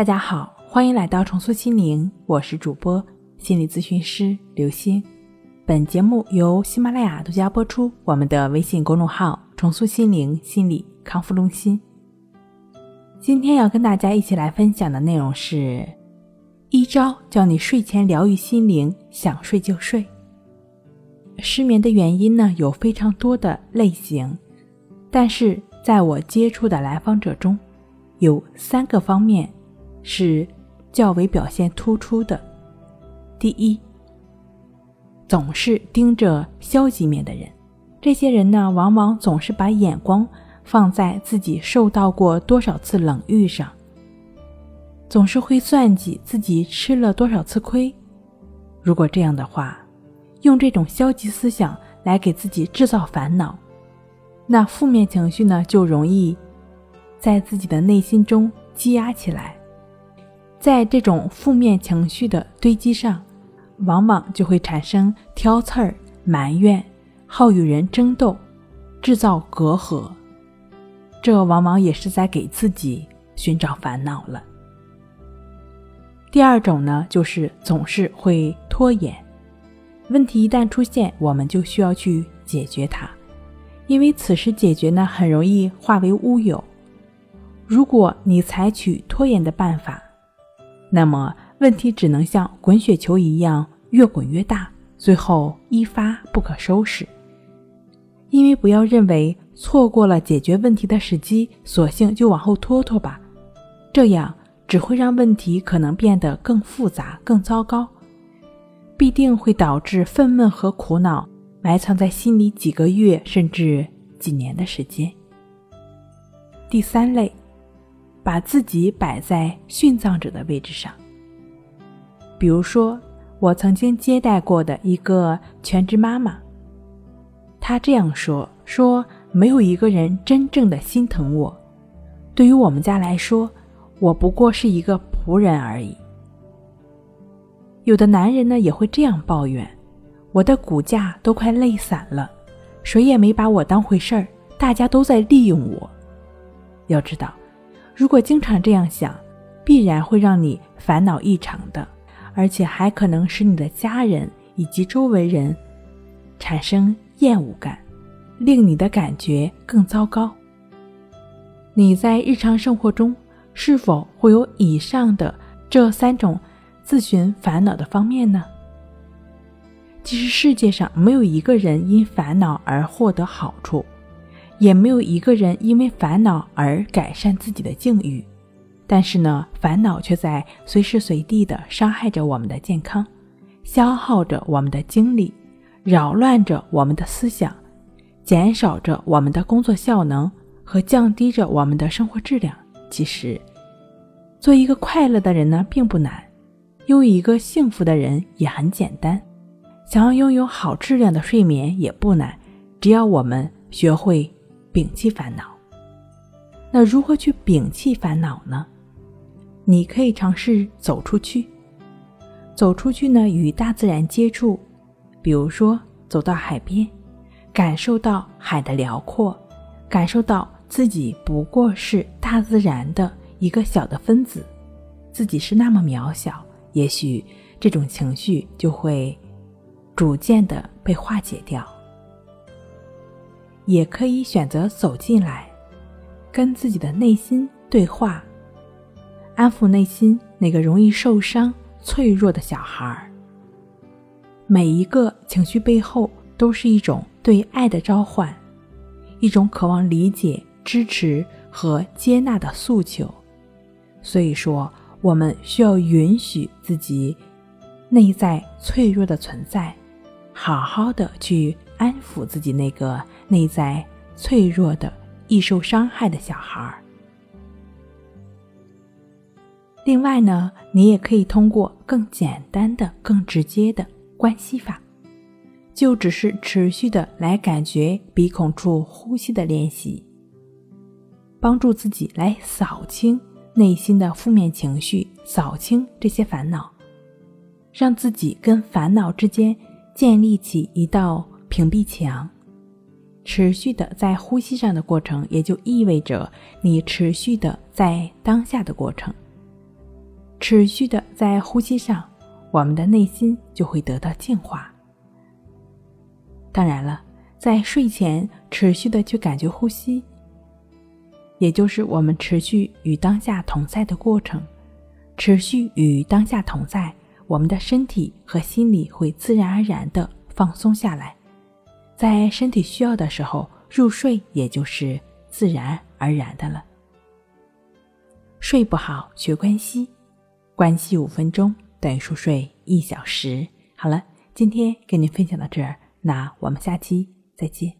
大家好，欢迎来到重塑心灵，我是主播心理咨询师刘星。本节目由喜马拉雅独家播出。我们的微信公众号“重塑心灵心理康复中心”。今天要跟大家一起来分享的内容是：一招教你睡前疗愈心灵，想睡就睡。失眠的原因呢有非常多的类型，但是在我接触的来访者中，有三个方面是较为表现突出的。第一，总是盯着消极面的人，这些人呢往往总是把眼光放在自己受到过多少次冷遇上，总是会算计自己吃了多少次亏。如果这样的话，用这种消极思想来给自己制造烦恼，那负面情绪呢就容易在自己的内心中积压起来，在这种负面情绪的堆积上，往往就会产生挑刺儿、埋怨、好与人争斗、制造隔阂，这往往也是在给自己寻找烦恼了。第二种呢，就是总是会拖延。问题一旦出现，我们就需要去解决它，因为此时解决呢，很容易化为乌有。如果你采取拖延的办法，那么问题只能像滚雪球一样越滚越大，最后一发不可收拾。因为不要认为错过了解决问题的时机，索性就往后拖拖吧，这样只会让问题可能变得更复杂、更糟糕。必定会导致愤懑和苦恼埋藏在心里几个月甚至几年的时间。第三类，把自己摆在殉葬者的位置上。比如说，我曾经接待过的一个全职妈妈，她这样说：“说没有一个人真正的心疼我，对于我们家来说，我不过是一个仆人而已。”有的男人呢也会这样抱怨：“我的骨架都快累散了，谁也没把我当回事儿，大家都在利用我。”要知道，如果经常这样想，必然会让你烦恼异常的，而且还可能使你的家人以及周围人产生厌恶感，令你的感觉更糟糕。你在日常生活中是否会有以上的这三种？自寻烦恼的方面呢？其实世界上没有一个人因烦恼而获得好处，也没有一个人因为烦恼而改善自己的境遇。但是呢，烦恼却在随时随地的伤害着我们的健康，消耗着我们的精力，扰乱着我们的思想，减少着我们的工作效能和降低着我们的生活质量。其实，做一个快乐的人呢，并不难。拥有一个幸福的人也很简单，想要拥有好质量的睡眠也不难，只要我们学会摒弃烦恼。那如何去摒弃烦恼呢？你可以尝试走出去，走出去呢，与大自然接触，比如说走到海边，感受到海的辽阔，感受到自己不过是大自然的一个小的分子，自己是那么渺小。也许这种情绪就会逐渐的被化解掉。也可以选择走进来，跟自己的内心对话，安抚内心那个容易受伤、脆弱的小孩儿。每一个情绪背后都是一种对爱的召唤，一种渴望理解、支持和接纳的诉求。所以说。我们需要允许自己内在脆弱的存在，好好的去安抚自己那个内在脆弱的、易受伤害的小孩儿。另外呢，你也可以通过更简单的、更直接的关系法，就只是持续的来感觉鼻孔处呼吸的练习，帮助自己来扫清。内心的负面情绪，扫清这些烦恼，让自己跟烦恼之间建立起一道屏蔽墙。持续的在呼吸上的过程，也就意味着你持续的在当下的过程。持续的在呼吸上，我们的内心就会得到净化。当然了，在睡前持续的去感觉呼吸，也就是我们持续与当下同在的过程。持续与当下同在，我们的身体和心理会自然而然的放松下来，在身体需要的时候入睡，也就是自然而然的了。睡不好学关西，关系五分钟等于熟睡一小时。好了，今天跟您分享到这儿，那我们下期再见。